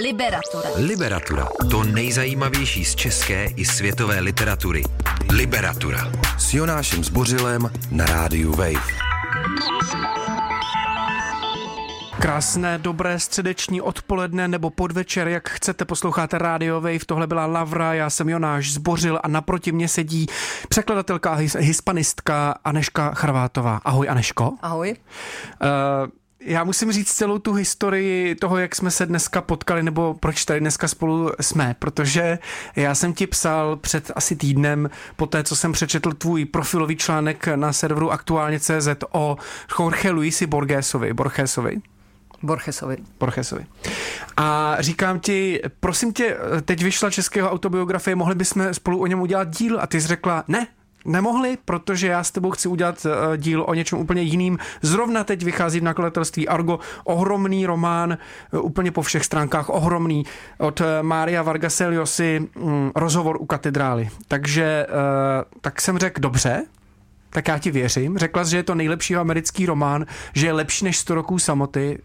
Liberatura. Liberatura. To nejzajímavější z české i světové literatury. Liberatura. S Jonášem Zbořilem na rádiu Wave. Krásné, dobré středeční odpoledne nebo podvečer, jak chcete, posloucháte Radio Wave. Tohle byla Lavra, já jsem Jonáš Zbořil a naproti mě sedí překladatelka a hispanistka Aneška Charvátová. Ahoj Aneško. Ahoj. Uh, já musím říct celou tu historii toho, jak jsme se dneska potkali, nebo proč tady dneska spolu jsme, protože já jsem ti psal před asi týdnem, po té, co jsem přečetl tvůj profilový článek na serveru aktuálně CZ o Jorge Luisi Borgesovi, Borgesovi. Borgesovi. Borgesovi. A říkám ti, prosím tě, teď vyšla českého autobiografie, mohli bychom spolu o něm udělat díl? A ty jsi řekla, ne, nemohli, protože já s tebou chci udělat uh, díl o něčem úplně jiným. Zrovna teď vychází v nakladatelství Argo ohromný román, uh, úplně po všech stránkách ohromný, od uh, Mária Vargase Llosy, um, rozhovor u katedrály. Takže tak jsem řekl, dobře, tak já ti věřím. Řekla jsi, že je to nejlepší americký román, že je lepší než 100 roků samoty.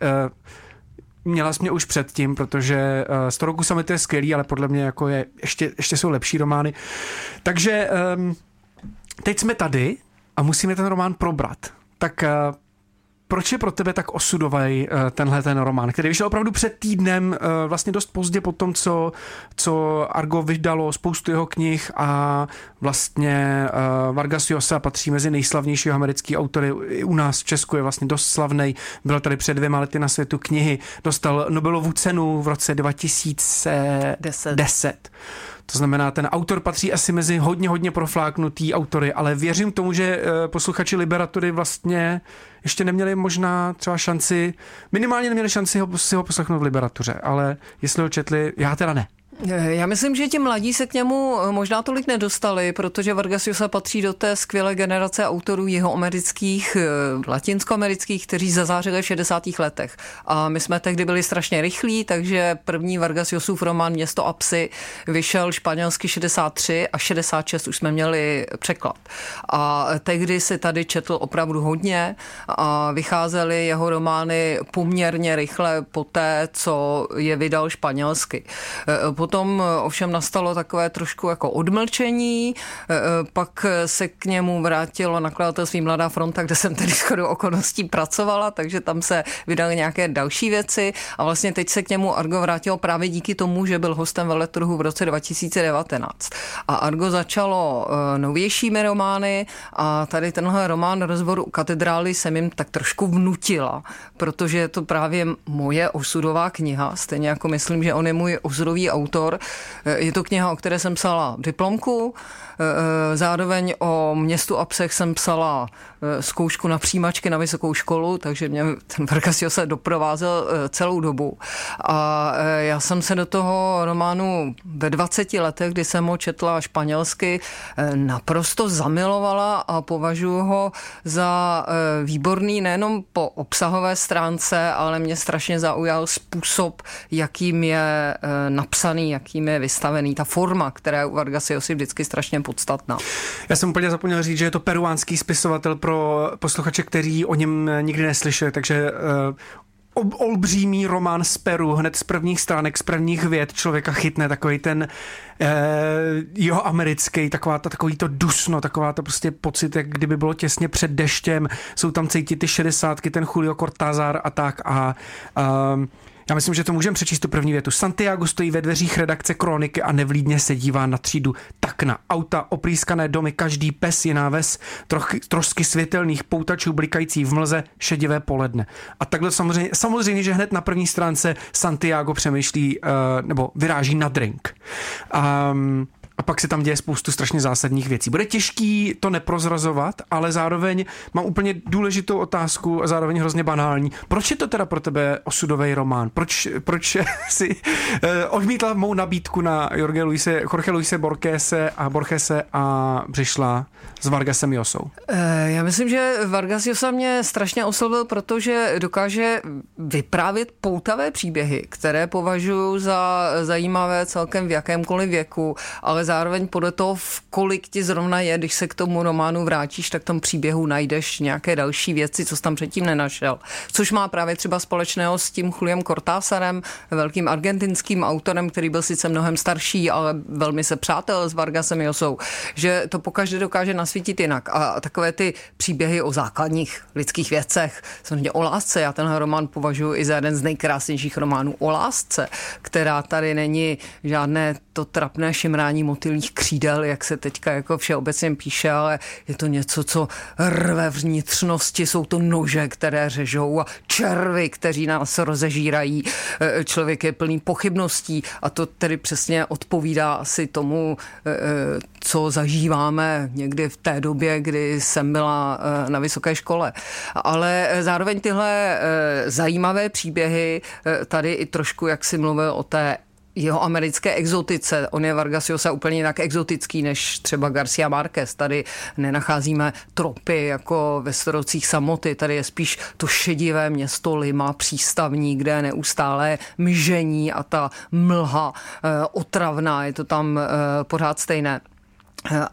Měla jsi mě už předtím, protože uh, 100 roků samoty je skvělý, ale podle mě jako je, ještě, ještě jsou lepší romány. Takže um, teď jsme tady a musíme ten román probrat. Tak uh, proč je pro tebe tak osudový uh, tenhle ten román, který vyšel opravdu před týdnem, uh, vlastně dost pozdě po tom, co, co Argo vydalo spoustu jeho knih a vlastně uh, Vargas Llosa patří mezi nejslavnější americký autory. I u nás v Česku je vlastně dost slavný. Byl tady před dvěma lety na světu knihy. Dostal Nobelovu cenu v roce 2010. 10. To znamená, ten autor patří asi mezi hodně, hodně profláknutý autory, ale věřím tomu, že posluchači Liberatury vlastně ještě neměli možná třeba šanci, minimálně neměli šanci ho, si ho poslechnout v Liberatuře, ale jestli ho četli, já teda ne. Já myslím, že ti mladí se k němu možná tolik nedostali, protože Vargas Llosa patří do té skvělé generace autorů jeho amerických, latinskoamerických, kteří zazářili v 60. letech. A my jsme tehdy byli strašně rychlí, takže první Vargas Llosův román Město a psy vyšel španělsky 63 a 66 už jsme měli překlad. A tehdy se tady četl opravdu hodně a vycházely jeho romány poměrně rychle po té, co je vydal španělsky. Potom eh, ovšem nastalo takové trošku jako odmlčení, eh, eh, pak se k němu vrátilo nakladatelství Mladá fronta, kde jsem tedy shodou okolností pracovala, takže tam se vydaly nějaké další věci a vlastně teď se k němu Argo vrátilo právě díky tomu, že byl hostem veletrhu v roce 2019. A Argo začalo novějšími romány a tady tenhle román Rozvor u katedrály jsem jim tak trošku vnutila, protože je to právě moje osudová kniha, stejně jako myslím, že on je můj osudový autor autor. Je to kniha, o které jsem psala diplomku, zároveň o městu a psech jsem psala zkoušku na přijímačky na vysokou školu, takže mě ten Vargasio se doprovázel celou dobu. A já jsem se do toho románu ve 20 letech, kdy jsem ho četla španělsky, naprosto zamilovala a považuji ho za výborný nejenom po obsahové stránce, ale mě strašně zaujal způsob, jakým je napsaný, jakým je vystavený, ta forma, která u Vargas Llosy vždycky strašně podstatná. Já jsem úplně zapomněl říct, že je to peruánský spisovatel pro posluchače, kteří o něm nikdy neslyšeli, takže uh, olbřímý román z Peru, hned z prvních stránek, z prvních věd člověka chytne takový ten eh, jeho americký, taková ta, takový to dusno, taková to prostě pocit, jak kdyby bylo těsně před deštěm, jsou tam cítit ty šedesátky, ten Julio Cortázar a tak a eh, já myslím, že to můžeme přečíst tu první větu. Santiago stojí ve dveřích redakce Kroniky a nevlídně se dívá na třídu takna. Auta, oprýskané domy, každý pes je náves, troch, trošky světelných poutačů blikající v mlze, šedivé poledne. A takhle samozřejmě, samozřejmě, že hned na první stránce Santiago přemýšlí, uh, nebo vyráží na drink. Um, a pak se tam děje spoustu strašně zásadních věcí. Bude těžký to neprozrazovat, ale zároveň mám úplně důležitou otázku a zároveň hrozně banální. Proč je to teda pro tebe osudový román? Proč, proč si eh, odmítla mou nabídku na Jorge Luise, Jorge Luise Borgese a Borgese a přišla s Vargasem Josou? Eh, já myslím, že Vargas Josa mě strašně oslovil, protože dokáže vyprávět poutavé příběhy, které považuji za zajímavé celkem v jakémkoliv věku, ale zároveň podle toho, v kolik ti zrovna je, když se k tomu románu vrátíš, tak v tom příběhu najdeš nějaké další věci, co jsi tam předtím nenašel. Což má právě třeba společného s tím Juliem Cortázarem, velkým argentinským autorem, který byl sice mnohem starší, ale velmi se přátel s Vargasem Josou, že to pokaždé dokáže nasvítit jinak. A takové ty příběhy o základních lidských věcech, samozřejmě o lásce, já tenhle román považuji i za jeden z nejkrásnějších románů o lásce, která tady není žádné to trapné šimrání motylých křídel, jak se teďka jako všeobecně píše, ale je to něco, co rve vnitřnosti, jsou to nože, které řežou a červy, kteří nás rozežírají. E, člověk je plný pochybností a to tedy přesně odpovídá asi tomu, e, e, co zažíváme někdy v té době, kdy jsem byla na vysoké škole. Ale zároveň tyhle zajímavé příběhy tady i trošku, jak si mluvil o té jeho americké exotice. On je Vargas Llosa úplně jinak exotický než třeba Garcia Marquez. Tady nenacházíme tropy jako ve starocích samoty. Tady je spíš to šedivé město Lima, přístavní, kde je neustále mžení a ta mlha eh, otravná. Je to tam eh, pořád stejné.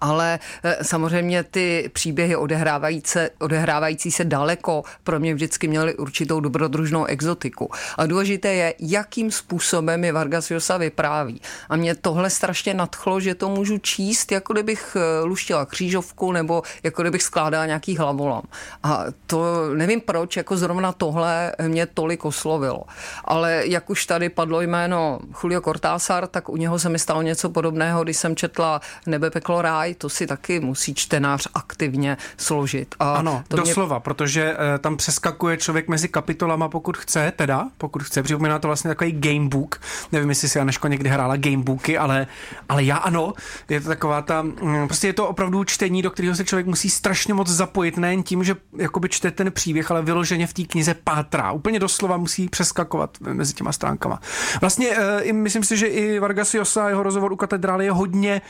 Ale eh, samozřejmě ty příběhy odehrávající, odehrávající se daleko pro mě vždycky měly určitou dobrodružnou exotiku. A důležité je, jakým způsobem je Vargas Llosa vypráví. A mě tohle strašně nadchlo, že to můžu číst, jako kdybych eh, luštila křížovku nebo jako kdybych skládala nějaký hlavolam. A to nevím proč, jako zrovna tohle mě tolik oslovilo. Ale jak už tady padlo jméno Julio Cortázar, tak u něho se mi stalo něco podobného, když jsem četla Nebe, peklo, ráj, to si taky musí čtenář aktivně složit. A ano, to doslova, mě... protože uh, tam přeskakuje člověk mezi kapitolama, pokud chce, teda, pokud chce, připomíná to vlastně takový gamebook. Nevím, jestli si Janeško někdy hrála gamebooky, ale, ale já ano. Je to taková ta, um, prostě je to opravdu čtení, do kterého se člověk musí strašně moc zapojit, nejen tím, že jakoby čte ten příběh, ale vyloženě v té knize pátrá. Úplně doslova musí přeskakovat mezi těma stránkama. Vlastně uh, myslím si, že i Vargas Llosa, jeho rozhovor u katedrály je hodně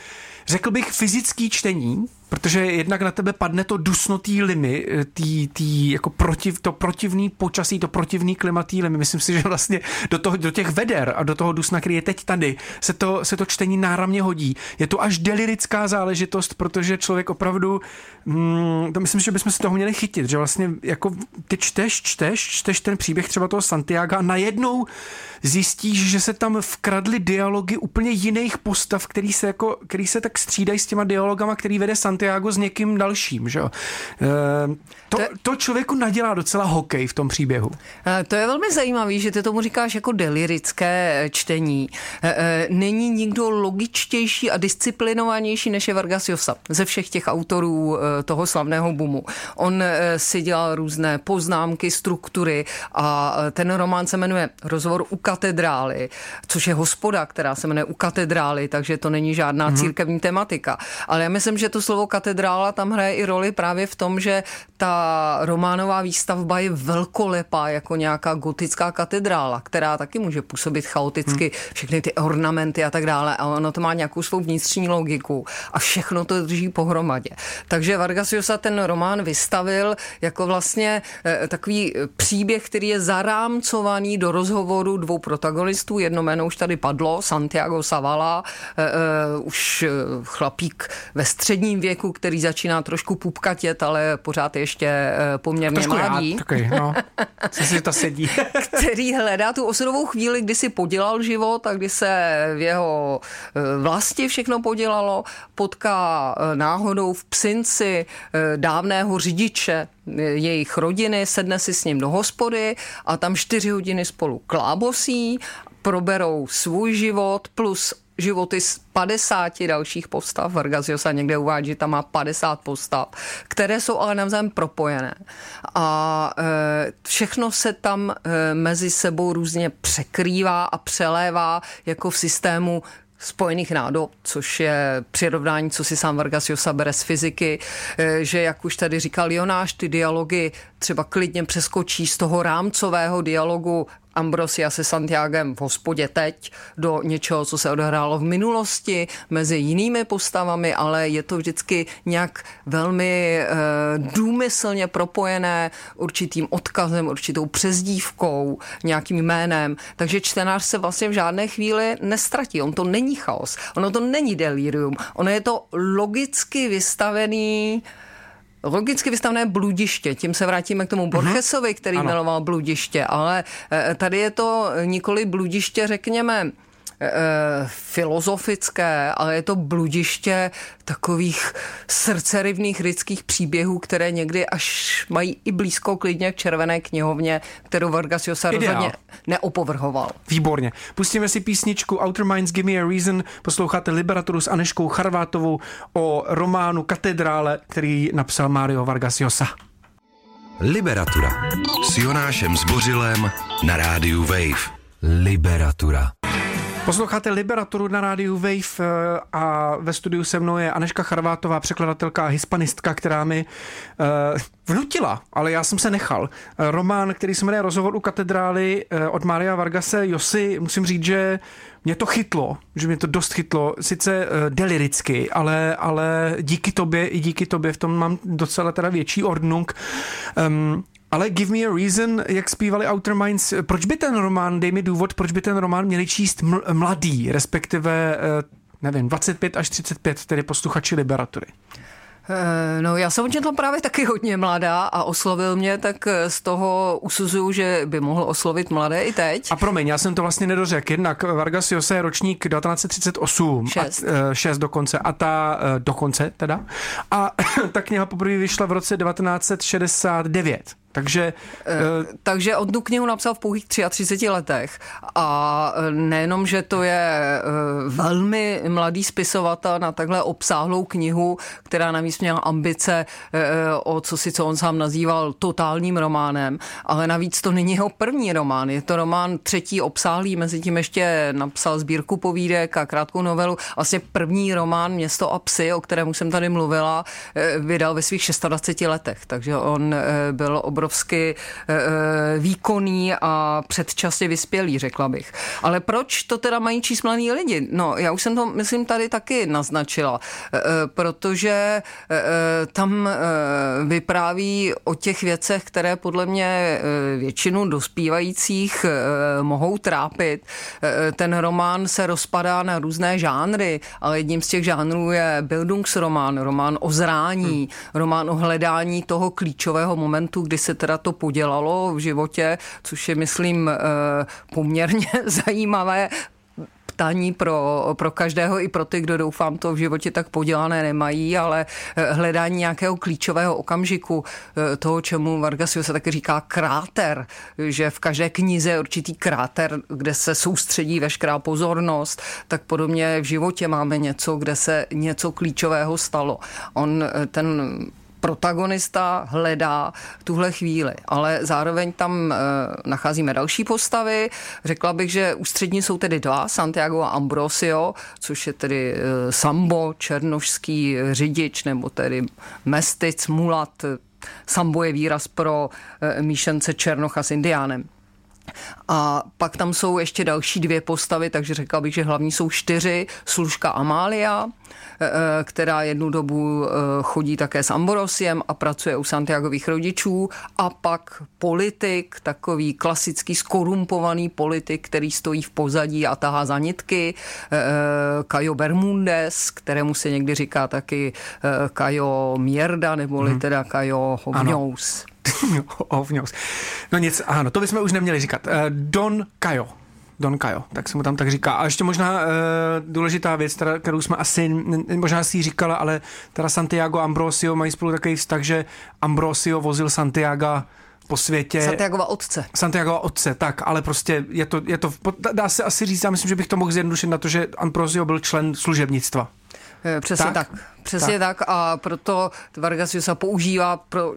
řekl bych, fyzický čtení, protože jednak na tebe padne to dusnotý limy, eh, tý, tý, jako protiv, to protivný počasí, to protivný klimatý limy. Myslím si, že vlastně do, toho, do těch veder a do toho dusna, který je teď tady, se to, se to čtení náramně hodí. Je to až delirická záležitost, protože člověk opravdu, mm, to myslím, že bychom se toho měli chytit, že vlastně jako ty čteš, čteš, čteš ten příběh třeba toho Santiago a najednou zjistíš, že se tam vkradly dialogy úplně jiných postav, který se, jako, který se tak střídají s těma dialogama, který vede Santiago s někým dalším. Že? E, to, to člověku nadělá docela hokej v tom příběhu. E, to je velmi zajímavé, že ty tomu říkáš jako delirické čtení. E, není nikdo logičtější a disciplinovanější než je Vargas Llosa ze všech těch autorů toho slavného bumu. On si dělal různé poznámky, struktury a ten román se jmenuje Rozhovor u katedrály, což je hospoda, která se jmenuje u katedrály, takže to není žádná mm-hmm. církevní tematika. Ale já myslím, že to slovo katedrála tam hraje i roli právě v tom, že ta románová výstavba je velkolepá jako nějaká gotická katedrála, která taky může působit chaoticky, hmm. všechny ty ornamenty a tak dále. A ono to má nějakou svou vnitřní logiku a všechno to drží pohromadě. Takže Vargas Llosa ten román vystavil jako vlastně eh, takový příběh, který je zarámcovaný do rozhovoru dvou protagonistů. Jedno jméno už tady padlo, Santiago Savala, uh, už chlapík ve středním věku, který začíná trošku pupkatět, ale pořád ještě uh, poměrně trošku mladý. Já, taky, no. Co si to sedí. který hledá tu osudovou chvíli, kdy si podělal život a kdy se v jeho vlasti všechno podělalo, potká náhodou v psinci dávného řidiče jejich rodiny, sedne si s ním do hospody a tam čtyři hodiny spolu klábosí, proberou svůj život plus životy z 50 dalších postav. Vargas Llosa někde uvádí, že tam má 50 postav, které jsou ale navzájem propojené. A e, všechno se tam e, mezi sebou různě překrývá a přelévá jako v systému spojených nádob, což je přirovnání, co si sám Vargas Llosa bere z fyziky, eh, že jak už tady říkal Jonáš, ty dialogy třeba klidně přeskočí z toho rámcového dialogu Ambrosia se Santiagem v hospodě teď do něčeho, co se odehrálo v minulosti mezi jinými postavami, ale je to vždycky nějak velmi e, důmyslně propojené určitým odkazem, určitou přezdívkou, nějakým jménem. Takže čtenář se vlastně v žádné chvíli nestratí. On to není chaos, ono to není delirium, ono je to logicky vystavený logicky vystavené bludiště. Tím se vrátíme k tomu mhm. Borgesovi, který ano. miloval bludiště, ale eh, tady je to nikoli bludiště, řekněme, filozofické, ale je to bludiště takových srdcerivných lidských příběhů, které někdy až mají i blízko klidně k červené knihovně, kterou Vargas Llosa rozhodně neopovrhoval. Výborně. Pustíme si písničku Outer Minds Give Me a Reason. Posloucháte Liberaturu s Aneškou Charvátovou o románu Katedrále, který napsal Mario Vargas Llosa. Liberatura s Jonášem Zbořilem na rádiu Wave. Liberatura. Posloucháte Liberaturu na rádiu Wave eh, a ve studiu se mnou je Aneška Charvátová, překladatelka a hispanistka, která mi uh, vnutila, ale já jsem se nechal. Uh, román, který se jmenuje Rozhovor u katedrály od Maria Vargase Josy, musím říct, že mě to chytlo, že mě to dost chytlo, sice deliricky, ale, ale díky tobě i díky tobě v tom mám docela teda větší ordnung. Um, ale Give Me a Reason, jak zpívali Outer Minds, proč by ten román, dej mi důvod, proč by ten román měli číst mladý, respektive, eh, nevím, 25 až 35, tedy posluchači Liberatury? Eh, no, já jsem četla právě taky hodně mladá a oslovil mě, tak eh, z toho usuzuju, že by mohl oslovit mladé i teď. A promiň, já jsem to vlastně nedořekl. Jednak Vargas Llosa je ročník 1938. Šest. A, uh, šest dokonce. A ta dokonce teda. A ta kniha poprvé vyšla v roce 1969. Takže, uh, takže on tu knihu napsal v pouhých 33 letech. A eh, nejenom, že to je velmi mladý spisovatel na takhle obsáhlou knihu, která navíc měla ambice o co si, co on sám nazýval totálním románem, ale navíc to není jeho první román, je to román třetí obsáhlý, mezi tím ještě napsal sbírku povídek a krátkou novelu. Vlastně první román Město a psy, o kterém jsem tady mluvila, vydal ve svých 26 letech, takže on byl obrovský obrovsky eh, eh, výkonný a předčasně vyspělý, řekla bych. Ale proč to teda mají číst mladí lidi? No, já už jsem to, myslím, tady taky naznačila, eh, protože tam vypráví o těch věcech, které podle mě většinu dospívajících mohou trápit. Ten román se rozpadá na různé žánry, ale jedním z těch žánrů je Bildungsromán, román o zrání, hmm. román o hledání toho klíčového momentu, kdy se teda to podělalo v životě, což je, myslím, eh, poměrně zajímavé ptání pro, pro každého i pro ty, kdo doufám to v životě tak podělané nemají, ale eh, hledání nějakého klíčového okamžiku, eh, toho, čemu Vargasio se taky říká kráter, že v každé knize je určitý kráter, kde se soustředí veškerá pozornost, tak podobně v životě máme něco, kde se něco klíčového stalo. On ten protagonista hledá tuhle chvíli, ale zároveň tam e, nacházíme další postavy. Řekla bych, že ústřední jsou tedy dva, Santiago a Ambrosio, což je tedy e, Sambo, černošský řidič, nebo tedy mestic, mulat. Sambo je výraz pro e, míšence Černocha s Indiánem. A pak tam jsou ještě další dvě postavy, takže řekla bych, že hlavní jsou čtyři. Služka Amália, eh, eh, která jednu dobu eh, chodí také s Amborosiem a pracuje u Santiagových rodičů. A pak politik, takový klasický skorumpovaný politik, který stojí v pozadí a tahá za nitky. Cayo Bermúdez, kterému se někdy říká taky Cayo Mierda, neboli hmm. teda Cayo Hovňous. Ovňous. No nic, ano, to bychom už neměli říkat. Uh, Don Kajo. Don Kajo, tak se mu tam tak říká. A ještě možná uh, důležitá věc, teda, kterou jsme asi, možná si ji říkala, ale teda Santiago a Ambrosio mají spolu takový vztah, že Ambrosio vozil Santiago po světě. Santiagova otce. Santiagova otce, tak, ale prostě je to, je to, dá se asi říct, já myslím, že bych to mohl zjednodušit na to, že Ambrosio byl člen služebnictva. Eh, přesně tak. tak. Přesně tak. tak a proto Vargas Llosa používá pro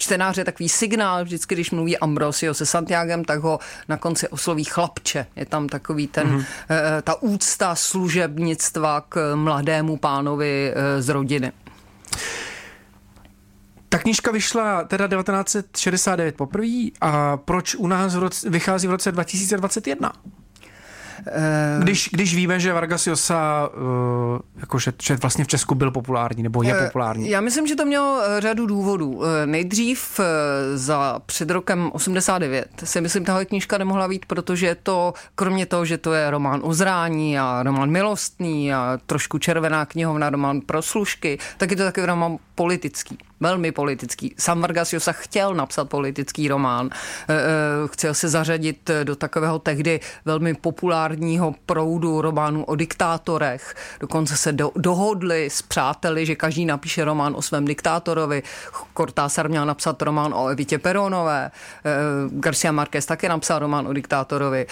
čtenáře takový signál, vždycky, když mluví Ambrosio se Santiagem, tak ho na konci osloví chlapče. Je tam takový ten, mm-hmm. ta úcta služebnictva k mladému pánovi eh, z rodiny. Ta knížka vyšla teda 1969 poprvé a proč u nás v roce, vychází v roce 2021? Eh, když, když víme, že Vargas Llosa uh, jakože, že vlastně v Česku byl populární, nebo je eh, populární. Já myslím, že to mělo řadu důvodů. Nejdřív za před rokem 89 si myslím, tahle knížka nemohla být, protože to, kromě toho, že to je román o zrání a román milostný a trošku červená knihovna, román pro služky, tak je to taky román politický velmi politický. Sam Vargas Llosa chtěl napsat politický román, eh, eh, chtěl se zařadit do takového tehdy velmi populárního proudu románů o diktátorech. Dokonce se do, dohodli s přáteli, že každý napíše román o svém diktátorovi. Cortázar měl napsat román o Evitě Peronové, Garcia Marquez taky napsal román o diktátorovi.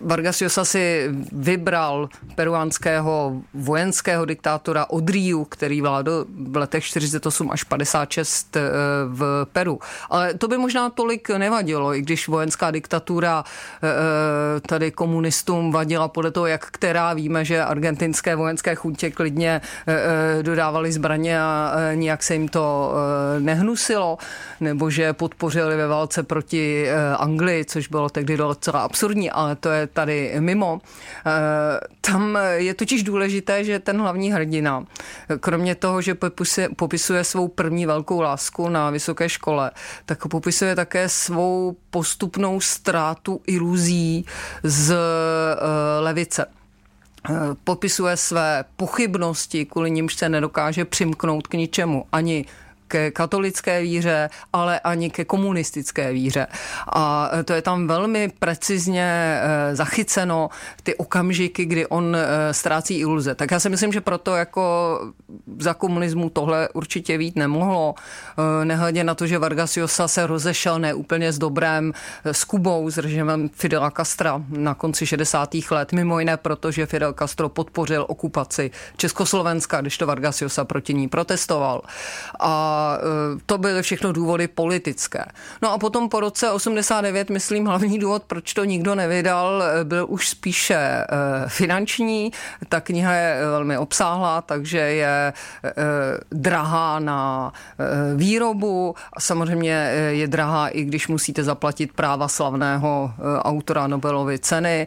Vargas Llosa si vybral peruánského vojenského diktátora Odriu, který vládl v letech 48 58 až 56 eh, v Peru. Ale to by možná tolik nevadilo, i když vojenská diktatura eh, eh, tady komunistům vadila podle toho, jak která víme, že argentinské vojenské chuntě klidně dodávali zbraně a nijak se jim to nehnusilo, nebo že podpořili ve válce proti Anglii, což bylo tehdy docela absurdní, ale to je tady mimo. Tam je totiž důležité, že ten hlavní hrdina, kromě toho, že popisuje, popisuje svou první velkou lásku na vysoké škole, tak popisuje také svou postupnou ztrátu iluzí z uh, levice. Eh, popisuje své pochybnosti, kvůli nimž se nedokáže přimknout k ničemu, ani ke katolické víře, ale ani ke komunistické víře. A to je tam velmi precizně eh, zachyceno, ty okamžiky, kdy on eh, ztrácí iluze. Tak já si myslím, že proto jako za komunismu tohle určitě vít nemohlo. Eh, nehledě na to, že Vargas Llosa se rozešel neúplně s dobrém s Kubou, s režimem Fidela Castra na konci 60. let, mimo jiné proto, že Fidel Castro podpořil okupaci Československa, když to Vargas Llosa proti ní protestoval. A Eh, to byly všechno důvody politické. No a potom po roce 89, myslím, hlavní důvod, proč to nikdo nevydal, eh, byl už spíše eh, finanční. Ta kniha je velmi obsáhlá, takže je drahá na výrobu a samozřejmě je drahá, i když musíte zaplatit práva slavného autora Nobelovy ceny,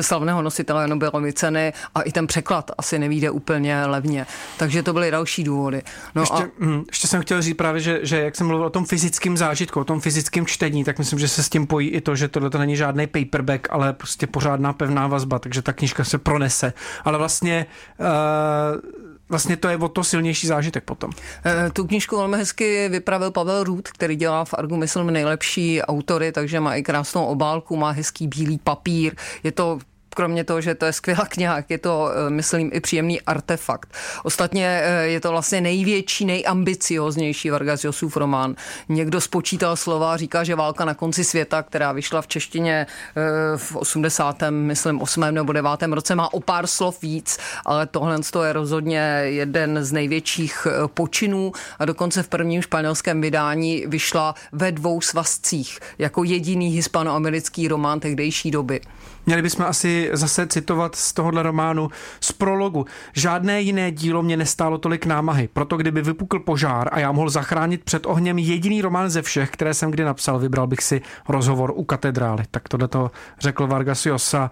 slavného nositele Nobelovy ceny a i ten překlad asi nevíde úplně levně. Takže to byly další důvody. No ještě, a... hm, ještě jsem chtěl říct právě, že, že jak jsem mluvil o tom fyzickém zážitku, o tom fyzickém čtení, tak myslím, že se s tím pojí i to, že tohle to není žádný paperback, ale prostě pořádná pevná vazba, takže ta knížka se pronese. Ale vlastně uh, vlastně to je o to silnější zážitek potom. Eh, tu knížku velmi hezky vypravil Pavel Růd, který dělá v Argu, myslím, nejlepší autory, takže má i krásnou obálku, má hezký bílý papír. Je to kromě toho, že to je skvělá kniha, je to, eh, myslím, i příjemný artefakt. Ostatně eh, je to vlastně největší, nejambicioznější Vargas Josův román. Někdo spočítal slova, říká, že Válka na konci světa, která vyšla v češtině eh, v 80. myslím 8. nebo 9. roce, má o pár slov víc, ale tohle je rozhodně jeden z největších počinů a dokonce v prvním španělském vydání vyšla ve dvou svazcích jako jediný hispanoamerický román tehdejší doby. Měli bychom asi zase citovat z tohohle románu z prologu. Žádné jiné dílo mě nestálo tolik námahy, proto kdyby vypukl požár a já mohl zachránit před ohněm jediný román ze všech, které jsem kdy napsal, vybral bych si rozhovor u katedrály. Tak tohle to řekl Vargas Llosa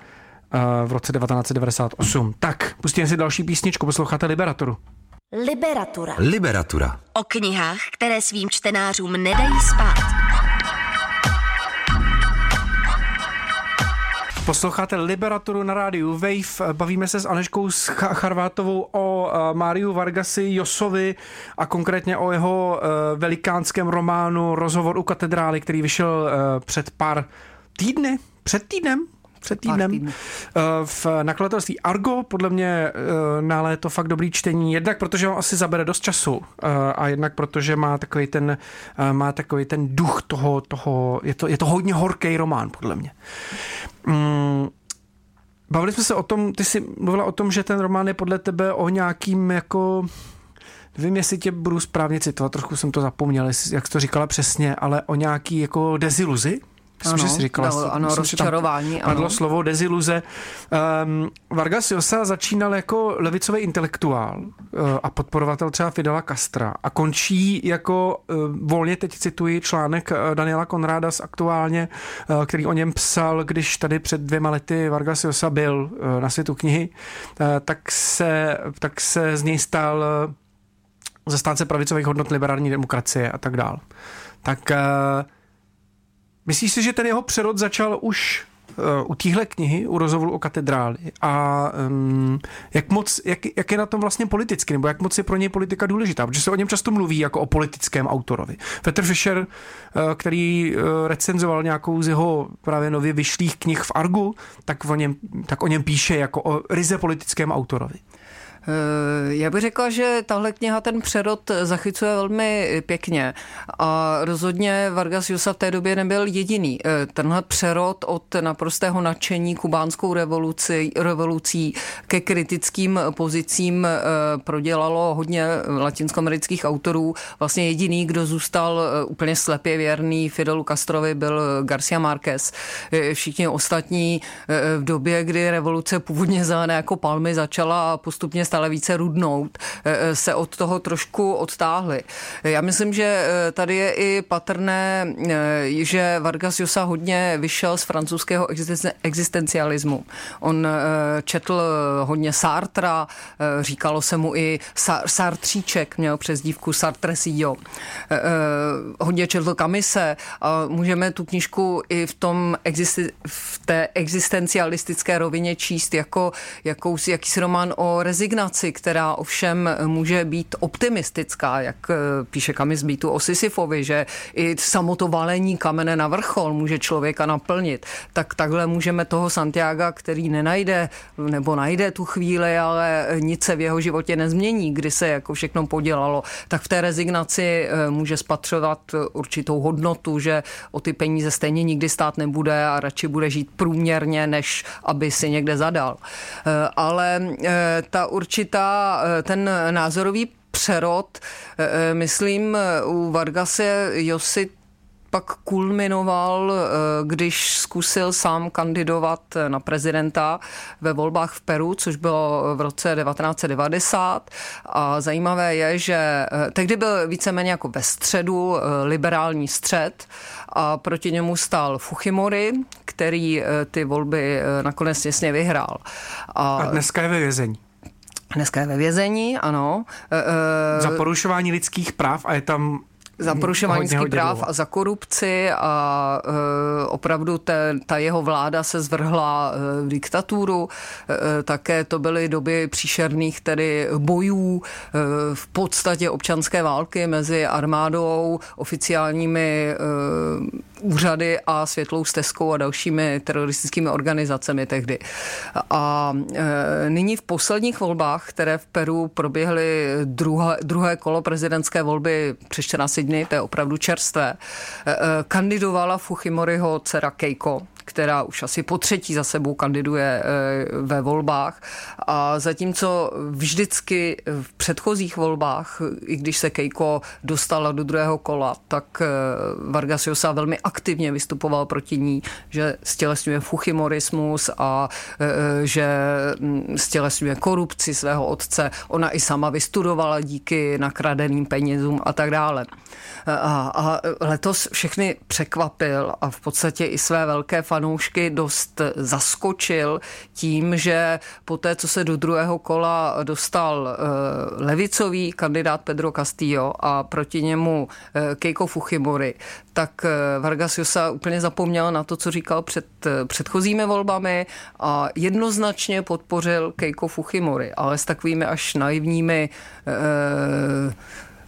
eh, v roce 1998. Tak, pustíme si další písničku, posloucháte Liberatoru. Liberatura. Liberatura. O knihách, které svým čtenářům nedají spát. Posloucháte Liberaturu na rádiu Wave. Bavíme se s Aneškou Charvátovou o uh, Máriu Vargasi Josovi a konkrétně o jeho uh, velikánském románu Rozhovor u katedrály, který vyšel uh, před pár týdny, před týdnem, před týdnem v nakladatelství Argo. Podle mě na léto fakt dobrý čtení. Jednak protože on asi zabere dost času a jednak protože má takový ten, má takový ten duch toho, toho je, to, je to hodně horký román, podle mě. Mm, bavili jsme se o tom, ty jsi mluvila o tom, že ten román je podle tebe o nějakým jako Nevím, jestli tě budu správně citovat, trochu jsem to zapomněl, jak jsi to říkala přesně, ale o nějaký jako deziluzi? Myslím, ano, že jsi říkala. Dalo, ano, myslím, rozčarování. Padlo ano. slovo deziluze. Um, Vargas Llosa začínal jako levicový intelektuál uh, a podporovatel třeba Fidela Castra a končí jako, uh, volně teď cituji článek uh, Daniela Konráda z aktuálně, uh, který o něm psal, když tady před dvěma lety Vargas Llosa byl uh, na světu knihy, uh, tak, se, tak se z něj stal uh, zastánce pravicových hodnot liberální demokracie a tak dál. Tak uh, myslíš si, že ten jeho přerod začal už uh, u téhle knihy, u rozhovoru o katedráli a um, jak moc, jak, jak je na tom vlastně politicky, nebo jak moc je pro něj politika důležitá, protože se o něm často mluví jako o politickém autorovi. Petr Fischer, uh, který uh, recenzoval nějakou z jeho právě nově vyšlých knih v Argu, tak o něm, tak o něm píše jako o ryze politickém autorovi. Eh, já bych řekla, že tahle kniha ten přerod zachycuje velmi pěkně a rozhodně Vargas Llosa v té době nebyl jediný. Eh, tenhle přerod od naprostého nadšení kubánskou revoluci, revolucí ke kritickým pozicím eh, prodělalo hodně latinskoamerických autorů. Vlastně jediný, kdo zůstal úplně slepě věrný Fidelu Castrovi byl Garcia Márquez. Všichni ostatní v době, kdy revoluce původně zelené jako palmy začala postupně stále stále více rudnout, eh, eh, se od toho trošku odtáhli. Já myslím, že eh, tady je i patrné, že Vargas Llosa hodně vyšel z francouzského existencialismu. On četl hodně Sartra, říkalo se mu i Sartříček, měl přezdívku Sartresillo. Hodně četl Kamise a můžeme tu knižku i v, tom v té existencialistické rovině číst jako jakousi, jakýsi román o rezignaci rezignaci, která ovšem může být optimistická, jak eh, píše Kamis Bítu o Sisyfovi, že i samoto valení kamene na vrchol může člověka naplnit. Tak takhle můžeme toho Santiago, který nenajde nebo najde tu chvíli, ale nic se v jeho životě nezmění, kdy se jako všechno podělalo, tak v té rezignaci eh, může spatřovat určitou hodnotu, že o ty peníze stejně nikdy stát nebude a radši bude žít průměrně, než aby si někde zadal. Eh, ale ta určitě určitá, eh, ten názorový přerod, eh, eh, myslím, u Vargase Josi pak kulminoval, když zkusil sám kandidovat na prezidenta ve volbách v Peru, což bylo v roce 1990. A zajímavé je, že tehdy byl víceméně jako ve středu liberální střed a proti němu stál Fuchimori, který ty volby nakonec těsně vyhrál. A, a dneska je ve vězení. Dneska je ve vězení, ano. E, Za porušování lidských práv a je tam za porušování lidských práv a za korupci a e, opravdu te, ta jeho vláda se zvrhla e, v diktaturu. E, také to byly doby příšerných tedy bojů e, v podstatě občanské války mezi armádou, oficiálními e, úřady a Světlou stezkou a dalšími teroristickými organizacemi tehdy. A e, nyní v posledních volbách, které v Peru proběhly druhé, druhé kolo prezidentské volby přes 14 dny, to je opravdu čerstvé, e, e, kandidovala Fujimoriho dcera Keiko, která už asi po třetí za sebou kandiduje eh, ve volbách. A zatímco vždycky v předchozích volbách, i když se Keiko dostala do druhého kola, tak eh, Vargas Llosa velmi aktivně vystupoval proti ní, že stělesňuje fuchimorismus a eh, že hm, stělesňuje korupci svého otce. Ona i sama vystudovala díky nakradeným penězům a tak dále. A, a letos všechny překvapil a v podstatě i své velké fanoušky dost zaskočil tím, že po té, co se do druhého kola dostal eh, levicový kandidát Pedro Castillo a proti němu eh, Keiko Fujimori, tak eh, Vargas Llosa úplně zapomněl na to, co říkal před předchozími volbami a jednoznačně podpořil Keiko Fujimori, ale s takovými až naivními eh,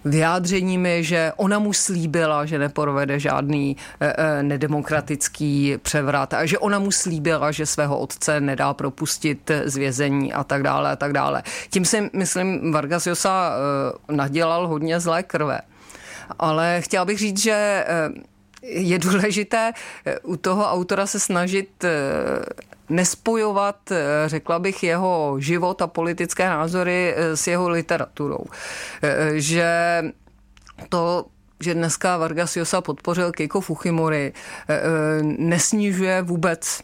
vyjádřeními, že ona mu slíbila, že neprovede žádný e, nedemokratický převrat a že ona mu slíbila, že svého otce nedá propustit z vězení a tak dále a tak dále. Tím si, myslím, Vargas Llosa e, nadělal hodně zlé krve. Ale chtěla bych říct, že e, je důležité u toho autora se snažit nespojovat, eh, řekla bych, jeho život a politické názory eh, s jeho literaturou. Eh, že to že dneska Vargas Llosa podpořil Keiko Fujimori, nesnižuje vůbec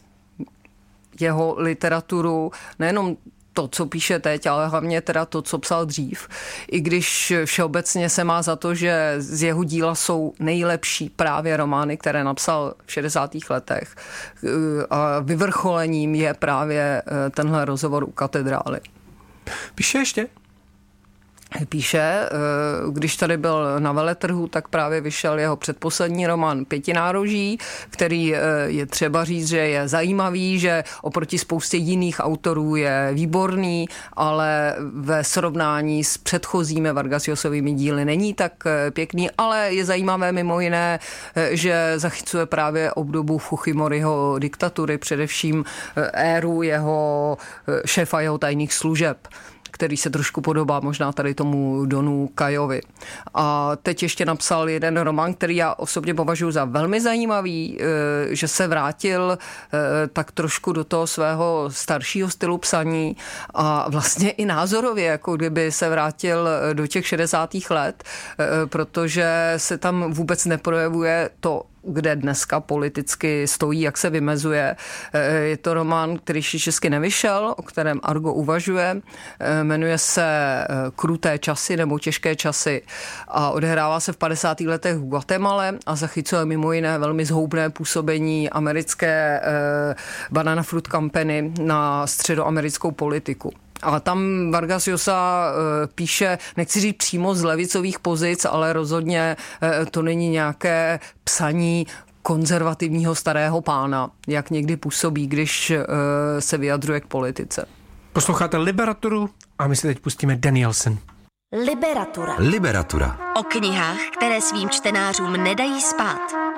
jeho literaturu, nejenom to, co píše teď, ale hlavně teda to, co psal dřív. I když všeobecně se má za to, že z jeho díla jsou nejlepší právě romány, které napsal v 60. letech. A vyvrcholením je právě eh, tenhle rozhovor u katedrály. Píše ještě? Píše, eh, když tady byl na veletrhu, tak právě vyšel jeho předposlední román Pětinároží, který eh, je třeba říct, že je zajímavý, že oproti spoustě jiných autorů je výborný, ale ve srovnání s předchozími Vargasiosovými díly není tak eh, pěkný, ale je zajímavé mimo jiné, že zachycuje právě obdobu Fuchimoriho diktatury, především éru jeho šéfa jeho tajných služeb který se trošku podobá možná tady tomu Donu Kajovi. A teď ještě napsal jeden román, který já osobně považuji za velmi zajímavý, eh, že se vrátil eh, tak trošku do toho svého staršího stylu psaní a vlastně i názorově, jako kdyby se vrátil eh, do těch 60. let, protože se tam vůbec neprojevuje to kde dneska politicky stojí, jak se vymezuje. Eh, je to román, který ještě česky nevyšel, o kterém Argo uvažuje. Eh, jmenuje se eh, Kruté časy nebo Těžké časy a odehrává se v 50. letech v Guatemala a zachycuje mimo jiné velmi zhoubné působení americké Banana Fruit Company na středoamerickou politiku. A tam Vargas Llosa eh, píše, nechci říct přímo z levicových pozic, ale rozhodně eh, to není nějaké psaní konzervativního starého pána, jak někdy působí, když eh, se vyjadřuje k politice. Posloucháte Liberaturu a my si teď pustíme Danielson. Liberatura. Liberatura. O knihách, které svým čtenářům nedají spát.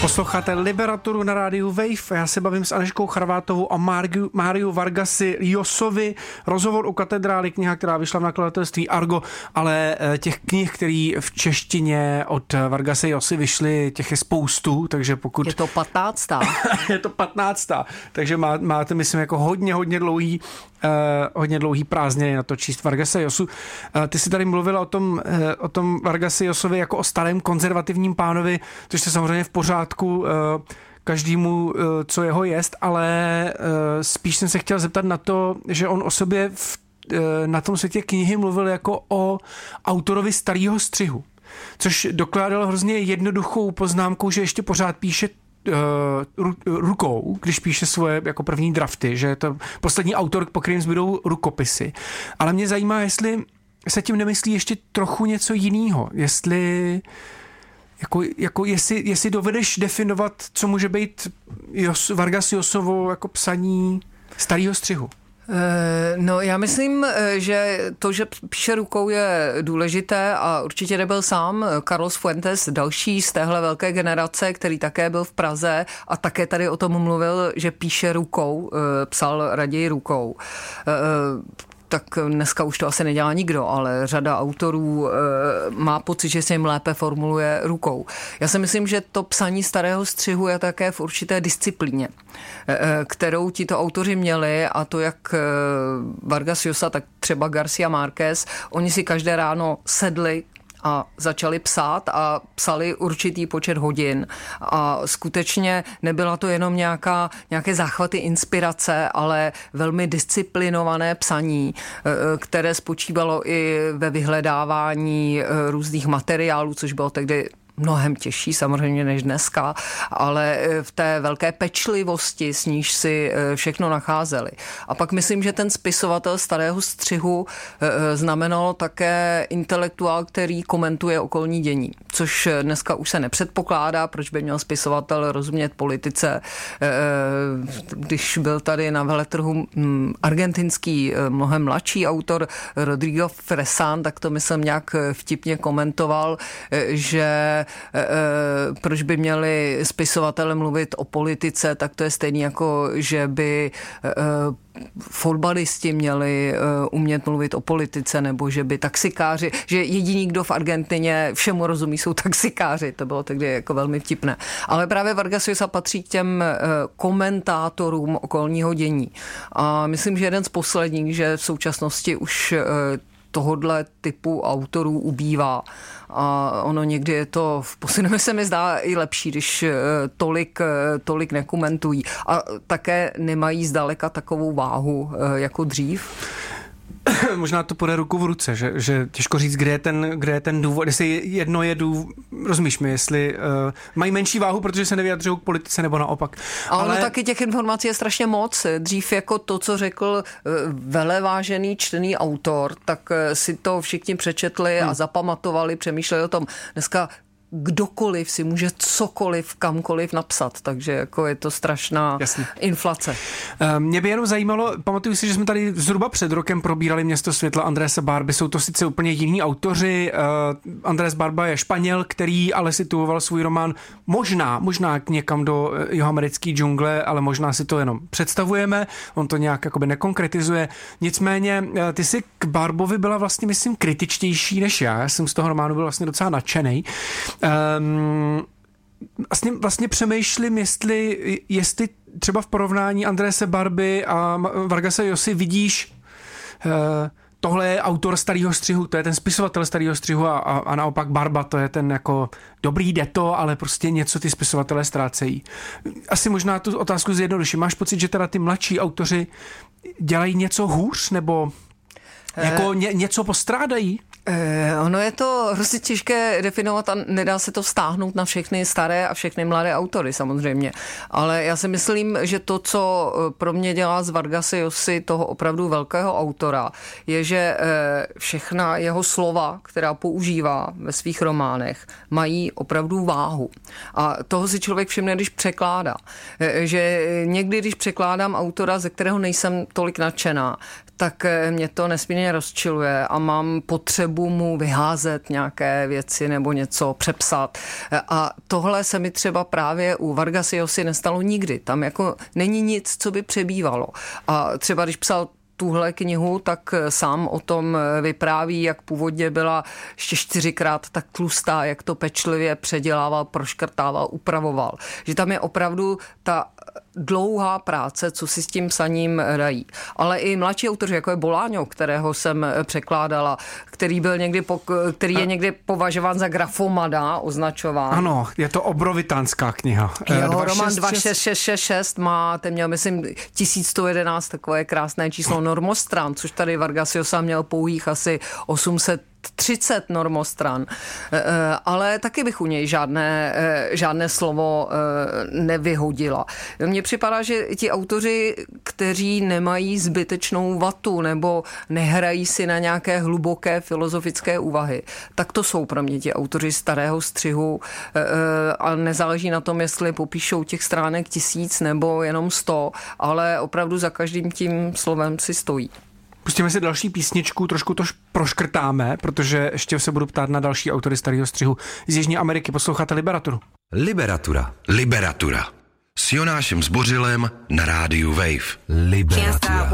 Posloucháte Liberaturu na rádiu Wave já se bavím s Aneškou Charvátovou a Máriu, Máriu Vargasi Josovi. Rozhovor u katedrály, kniha, která vyšla v nakladatelství Argo, ale eh, těch knih, které v češtině od Vargasy Josy vyšly, těch je spoustu, takže pokud... Je to patnáctá. je to patnáctá, takže má, máte, myslím, jako hodně, hodně dlouhý uh, hodně dlouhý prázdniny na to číst Vargasa Josu. Uh, ty jsi tady mluvila o tom, uh, o tom Vargasi Josovi jako o starém konzervativním pánovi, což je samozřejmě v pořádku, uh, každému, co jeho jest, ale spíš jsem se chtěl zeptat na to, že on o sobě v, na tom světě knihy mluvil jako o autorovi starého střihu. Což dokládal hrozně jednoduchou poznámkou, že ještě pořád píše uh, rukou, když píše svoje jako první drafty, že je to poslední autor, po kterým zbydou rukopisy. Ale mě zajímá, jestli se tím nemyslí ještě trochu něco jiného, jestli jako, jako jestli, jestli dovedeš definovat, co může být Jos, Vargas Josovo jako psaní starého střihu. Eh, no já myslím, eh, že to, že píše rukou je důležité a určitě nebyl sám. Carlos Fuentes, další z téhle velké generace, který také byl v Praze a také tady o tom mluvil, že píše rukou, eh, psal raději rukou tak dneska už to asi nedělá nikdo, ale řada autorů e, má pocit, že se jim lépe formuluje rukou. Já si myslím, že to psaní starého střihu je také v určité disciplíně, e, kterou tito autoři měli a to jak Vargas Llosa, tak třeba Garcia Márquez, oni si každé ráno sedli a začali psát a psali určitý počet hodin. A skutečně nebyla to jenom nějaká, nějaké záchvaty inspirace, ale velmi disciplinované psaní, e, e, které spočívalo i ve vyhledávání e, různých materiálů, což bylo tehdy mnohem těžší samozřejmě než dneska, ale eh, v té velké pečlivosti, s níž si eh, všechno nacházeli. A pak myslím, že ten spisovatel starého střihu eh, znamenal také intelektuál, který komentuje okolní dění, což dneska už se nepředpokládá, proč by měl spisovatel rozumět politice. Když byl tady na veletrhu hm, argentinský mnohem mladší autor Rodrigo Fresan, tak to myslím nějak vtipně komentoval, že proč by měli spisovatele mluvit o politice, tak to je stejný jako, že by eh, fotbalisti měli umět mluvit o politice, nebo že by taxikáři, že jediný, kdo v Argentině všemu rozumí, jsou taxikáři. To bylo tehdy jako velmi vtipné. Ale právě Vargas Llosa patří k těm komentátorům okolního dění. A myslím, že jeden z posledních, že v současnosti už tohodle typu autorů ubývá. A ono někdy je to, v posledním se mi zdá i lepší, když tolik, tolik nekomentují. A také nemají zdaleka takovou váhu jako dřív. možná to půjde ruku v ruce, že, že těžko říct, kde je ten, kde je ten důvod, jestli jedno je důvod, rozumíš mi, jestli uh, mají menší váhu, protože se nevyjadřují k politice nebo naopak. Ale, Ale taky těch informací je strašně moc. Dřív jako to, co řekl uh, velevážený čtený autor, tak uh, si to všichni přečetli hmm. a zapamatovali, přemýšleli o tom. Dneska kdokoliv si může cokoliv, kamkoliv napsat, takže jako je to strašná Jasně. inflace. Eh, mě by jenom zajímalo, pamatuju si, že jsme tady zhruba před rokem probírali Město světla Andrése Barby, jsou to sice úplně jiní autoři, eh, Andrés Barba je Španěl, který ale situoval svůj román možná, možná někam do eh, americké džungle, ale možná si to jenom představujeme, on to nějak jakoby nekonkretizuje. Nicméně ty si k Barbovi byla vlastně, myslím, kritičtější než já, já jsem z toho románu byl vlastně docela nadšený. Um, vlastně, vlastně přemýšlím, jestli, jestli třeba v porovnání Andrése Barby a Vargasa Josi vidíš uh, tohle je autor starého střihu, to je ten spisovatel starého střihu a, a, a naopak Barba, to je ten jako dobrý deto, ale prostě něco ty spisovatelé ztrácejí. Asi možná tu otázku zjednoduším. Máš pocit, že teda ty mladší autoři dělají něco hůř, nebo jako ně, něco postrádají? Eh, ono je to hrozně těžké definovat a nedá se to vztáhnout na všechny staré a všechny mladé autory samozřejmě. Ale já si myslím, že to, co eh, pro mě dělá z Vargasy Josi toho opravdu velkého autora, je, že eh, všechna jeho slova, která používá ve svých románech, mají opravdu váhu. A toho si člověk všimne, když překládá. Že někdy, když překládám autora, ze kterého nejsem tolik nadšená, tak eh, mě to nesmírně rozčiluje a mám potřebu mu vyházet nějaké věci nebo něco přepsat. Eh, a tohle se mi třeba právě u Vargasiosi nestalo nikdy. Tam jako není nic, co by přebývalo. A třeba když psal tuhle knihu, tak eh, sám o tom vypráví, jak původně byla ještě čtyřikrát tak tlustá, jak to pečlivě předělával, proškrtával, upravoval. Že tam je opravdu ta dlouhá práce, co si s tím psaním dají. Ale i mladší autoři, jako je Boláňo, kterého jsem překládala, který, byl někdy po, který je někdy považován za grafomada označován. Ano, je to obrovitánská kniha. Jo, román 26666 má, ten měl, myslím, 1111, takové krásné číslo normostran, což tady Vargas Llosa měl pouhých asi 800 30 normostran, eh, eh, ale taky bych u něj žádné, eh, žádné slovo nevyhodila. Mně připadá, že ti autoři, kteří nemají zbytečnou vatu nebo nehrají si na nějaké hluboké filozofické úvahy, tak to jsou pro mě ti autoři starého střihu a nezáleží na tom, jestli popíšou těch stránek tisíc nebo jenom sto, ale opravdu za každým tím slovem si stojí. Pustíme si další písničku, trošku to proškrtáme, protože ještě se budu ptát na další autory starého střihu z Jižní Ameriky. Posloucháte Liberaturu? Liberatura. Liberatura. S Jonášem Zbořilem na rádiu Wave. Liberatura.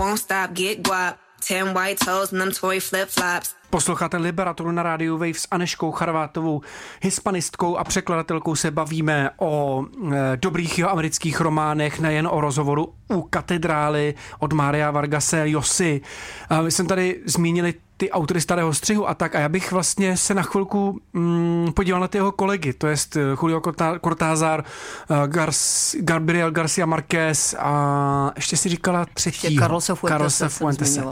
Ten white toes and them toy flip-flops. Posloucháte Liberaturu na rádiu Wave s Aneškou Charvátovou, hispanistkou a překladatelkou se bavíme o e, dobrých jeho amerických románech, nejen o rozhovoru u katedrály od Mária Vargase Josy. E, my jsme tady zmínili ty autory starého střihu a tak a já bych vlastně se na chvilku mm, podíval na ty jeho kolegy, to je eh, Julio Cortázar, uh, Gar- Gabriel Garcia Marquez a ještě si říkala třetí. Carlose Fuentese. Fuentese.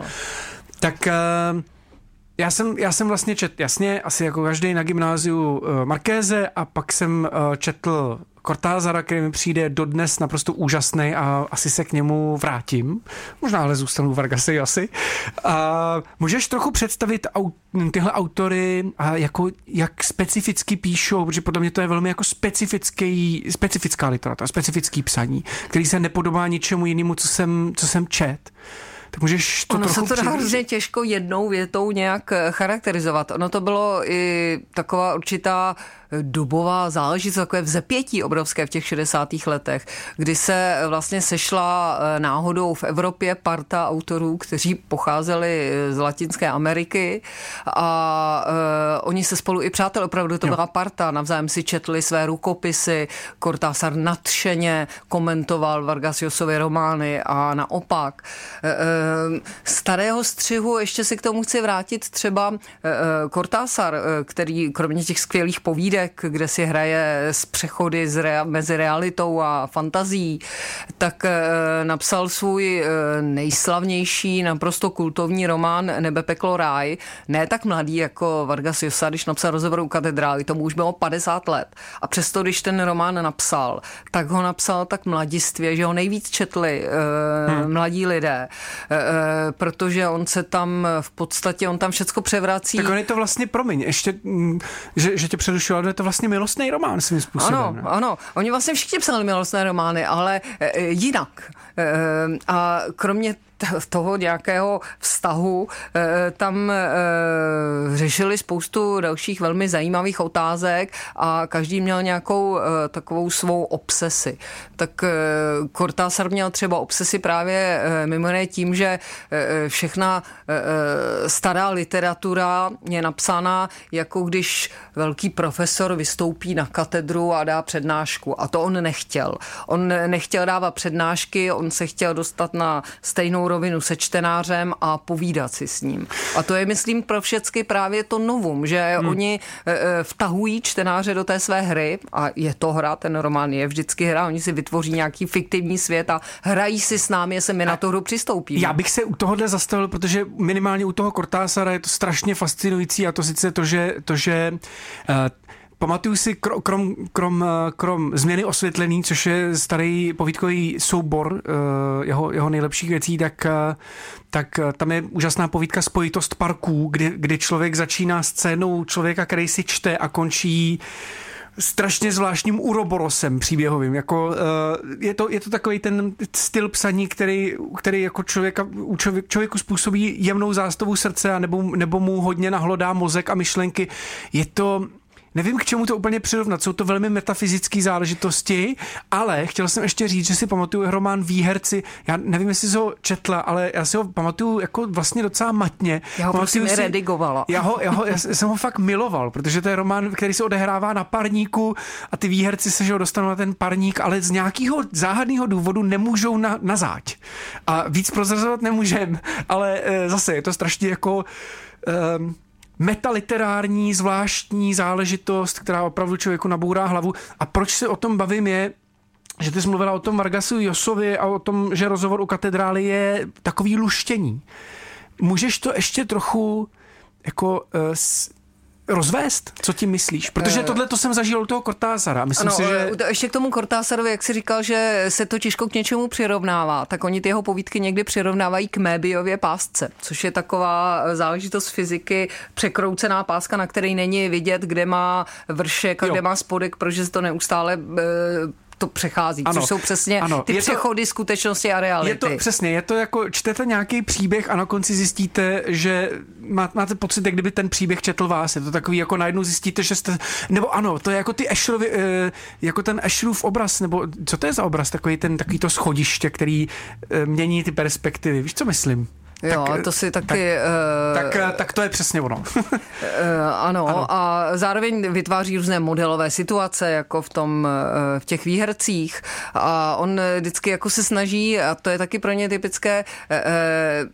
Tak uh, já jsem, já jsem vlastně četl, jasně, asi jako každý na gymnáziu uh, Markéze a pak jsem uh, četl Cortázara, který mi přijde dodnes naprosto úžasný a asi se k němu vrátím. Možná ale zůstanu Vargasy asi. A můžeš trochu představit au, tyhle autory a jako, jak specificky píšou, protože podle mě to je velmi jako specifický, specifická literatura, specifický psaní, který se nepodobá ničemu jinému, co jsem, co jsem čet tak můžeš to ono se to dá hrozně těžko jednou větou nějak charakterizovat. Ono to bylo i taková určitá dobová záležitost, takové vzepětí obrovské v těch 60. letech, kdy se vlastně sešla eh, náhodou v Evropě parta autorů, kteří pocházeli z Latinské Ameriky a uh, oni se spolu i přátelé, opravdu to jo. byla parta, navzájem si četli své rukopisy, Cortázar nadšeně komentoval Vargas Llosovy romány a naopak. Uh, starého střihu ještě se k tomu chci vrátit třeba Cortázar, který kromě těch skvělých povídek, kde si hraje z přechody z rea- mezi realitou a fantazí, tak napsal svůj nejslavnější, naprosto kultovní román Nebe, peklo, ráj. Ne tak mladý jako Vargas Llosa, když napsal rozhovor u katedrály, tomu už bylo 50 let. A přesto, když ten román napsal, tak ho napsal tak mladistvě, že ho nejvíc četli hmm. mladí lidé, protože on se tam v podstatě, on tam všecko převrací. Tak on je to vlastně, promiň, ještě, mm, že, že tě přerušil, ale je to vlastně milostný román svým způsobem. Ano, ne? ano. Oni vlastně všichni psali milostné romány, ale uh, jinak. Uh, a kromě toho nějakého vztahu eh, tam eh, řešili spoustu dalších velmi zajímavých otázek a každý měl nějakou eh, takovou svou obsesi. Tak Cortázar měl třeba obsesi právě mimo jiné tím, že všechna stará literatura je napsána jako když velký profesor vystoupí na katedru a dá přednášku. A to on nechtěl. On nechtěl dávat přednášky, on se chtěl dostat na stejnou rovinu se čtenářem a povídat si s ním. A to je, myslím, pro všechny právě to novum, že hmm. oni e, e, vtahují čtenáře do té své hry a je to hra, ten román je vždycky hra, oni si vytvoří nějaký fiktivní svět a hrají si s námi, jestli my na tu hru přistoupíme. Já bych se u tohohle zastavil, protože minimálně u toho Cortázara je to strašně fascinující a to sice to, že, to, že uh, Pamatuju si krom, krom, krom změny osvětlení, což je starý povídkový soubor eh, jeho, jeho nejlepších věcí, tak, eh, tak eh, tam je úžasná povídka Spojitost parků, kdy, kdy člověk začíná scénou člověka, který si čte a končí strašně zvláštním uroborosem příběhovým. Jako, je, to, je to takový ten styl psaní, který, který jako člověka, člověk, člověku způsobí jemnou zástavu srdce a nebo, nebo mu hodně nahlodá mozek a myšlenky. Je to, Nevím, k čemu to úplně přirovnat, jsou to velmi metafyzické záležitosti, ale chtěl jsem ještě říct, že si pamatuju román Výherci, já nevím, jestli jsi ho četla, ale já si ho pamatuju jako vlastně docela matně. Já ho prostě si, redigovala. Já, ho, já, ho, já jsem ho fakt miloval, protože to je román, který se odehrává na parníku a ty výherci se že ho dostanou na ten parník, ale z nějakého záhadného důvodu nemůžou na, na záď. A víc prozrazovat nemůžem, ale e, zase je to strašně jako... Um, metaliterární, zvláštní záležitost, která opravdu člověku nabourá hlavu. A proč se o tom bavím je, že ty jsi mluvila o tom Vargasu Josovi a o tom, že rozhovor u katedrály je takový luštění. Můžeš to ještě trochu jako uh, rozvést? Co tím myslíš? Protože eh, tohle to jsem zažil u toho Cortázara. Myslím ano, si, že... Eh, ještě k tomu Cortázarovi, jak si říkal, že se to těžko k něčemu přirovnává, tak oni ty jeho povídky někdy přirovnávají k Mébiově pásce, což je taková záležitost fyziky, překroucená páska, na které není vidět, kde má vršek a jo. kde má spodek, protože se to neustále to přechází, ano, což jsou přesně ano, ty přechody to, skutečnosti a reality. Je to přesně, je to jako čtete nějaký příběh a na konci zjistíte, že má, máte pocit, jak kdyby ten příběh četl vás. Je to takový, jako najednou zjistíte, že jste, nebo ano, to je jako ty Asherovi, eh, jako ten Asherův obraz, nebo co to je za obraz, takový ten, takový to schodiště, který eh, mění ty perspektivy. Víš, co myslím? Jo, tak, to si taky... Tak, uh, tak, tak to je přesně ono. uh, ano, ano, a zároveň vytváří různé modelové situace, jako v tom, uh, v těch výhercích. A on vždycky jako se snaží, a to je taky pro ně typické, uh,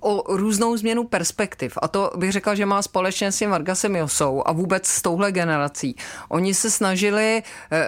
o různou změnu perspektiv. A to bych řekla, že má společně s tím Vargasem Josou a vůbec s touhle generací. Oni se snažili e,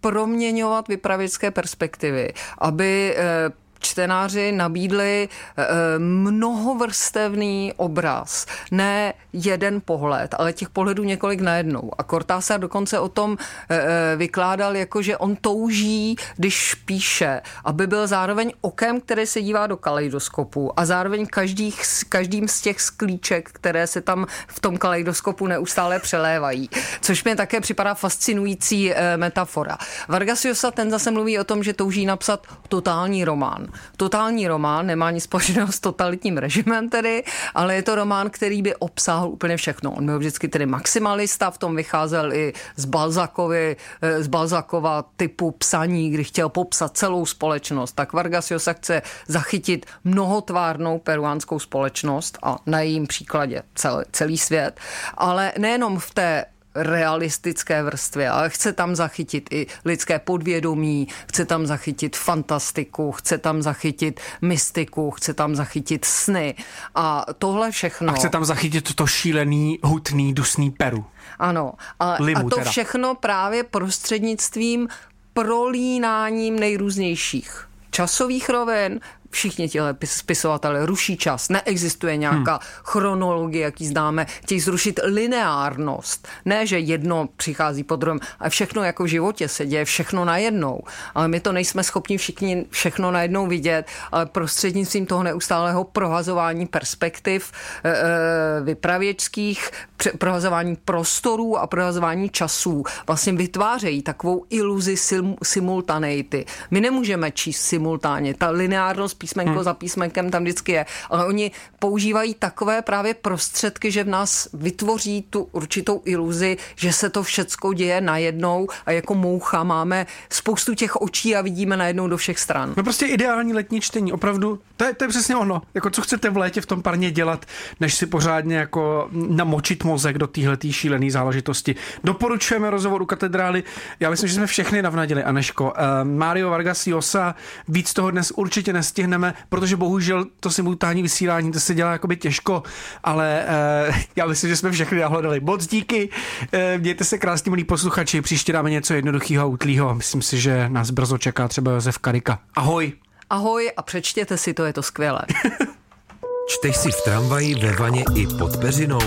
proměňovat vypravěcké perspektivy, aby e, čtenáři nabídli eh, mnohovrstevný obraz. Ne jeden pohled, ale těch pohledů několik najednou. A Cortázar dokonce o tom eh, eh, vykládal, jako že on touží, když píše, aby byl zároveň okem, které se dívá do kaleidoskopu a zároveň každý, každým z těch sklíček, které se tam v tom kaleidoskopu neustále přelévají. Což mi také připadá fascinující metafora. Vargas Llosa ten zase mluví o tom, že touží napsat totální román. Totální román, nemá nic společného s totalitním režimem tedy, ale je to román, který by obsáhl úplně všechno. On byl vždycky tedy maximalista, v tom vycházel i z Balzakovi, eh, z Balzakova typu psaní, kdy chtěl popsat celou společnost. Tak Vargas Llosa chce zachytit mnohotvárnou peruánskou společnost a na jejím příkladě celý, celý svět, ale nejenom v té realistické vrstvy, ale chce tam zachytit i lidské podvědomí, chce tam zachytit fantastiku, chce tam zachytit mystiku, chce tam zachytit sny a tohle všechno. A chce tam zachytit to šílený, hutný, dusný Peru. Ano, a, Limu, a to teda. všechno právě prostřednictvím prolínáním nejrůznějších časových rovin, všichni tihle spisovatelé ruší čas, neexistuje nějaká hmm. chronologie, jaký známe, chtějí zrušit lineárnost. Ne, že jedno přichází po druhém, ale všechno jako v životě se děje, všechno najednou. Ale my to nejsme schopni všichni všechno najednou vidět, ale prostřednictvím toho neustálého prohazování perspektiv e, vypravěčských, prohazování prostorů a prohazování časů vlastně vytvářejí takovou iluzi sim, simultaneity. My nemůžeme číst simultánně. Ta lineárnost písmenko hmm. za písmenkem tam vždycky je. Ale oni používají takové právě prostředky, že v nás vytvoří tu určitou iluzi, že se to všecko děje najednou a jako moucha máme spoustu těch očí a vidíme najednou do všech stran. No prostě ideální letní čtení, opravdu, to je, to je přesně ono. Jako co chcete v létě v tom parně dělat, než si pořádně jako namočit mozek do téhle šílené záležitosti. Doporučujeme rozhovor u katedrály. Já myslím, že jsme všechny navnadili, Aneško. Uh, Mario Vargas Llosa, víc toho dnes určitě nestihne nestihneme, protože bohužel to simultánní vysílání, to se dělá jakoby těžko, ale uh, já myslím, že jsme všechny nahledali. Moc díky, uh, mějte se krásně, milí posluchači, příště dáme něco jednoduchého a utlýho. Myslím si, že nás brzo čeká třeba Josef Karika. Ahoj. Ahoj a přečtěte si to, je to skvělé. Čteš si v tramvaji, ve vaně i pod peřinou?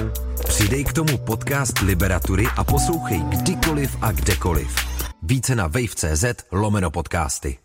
Přidej k tomu podcast Liberatury a poslouchej kdykoliv a kdekoliv. Více na wave.cz lomeno podcasty.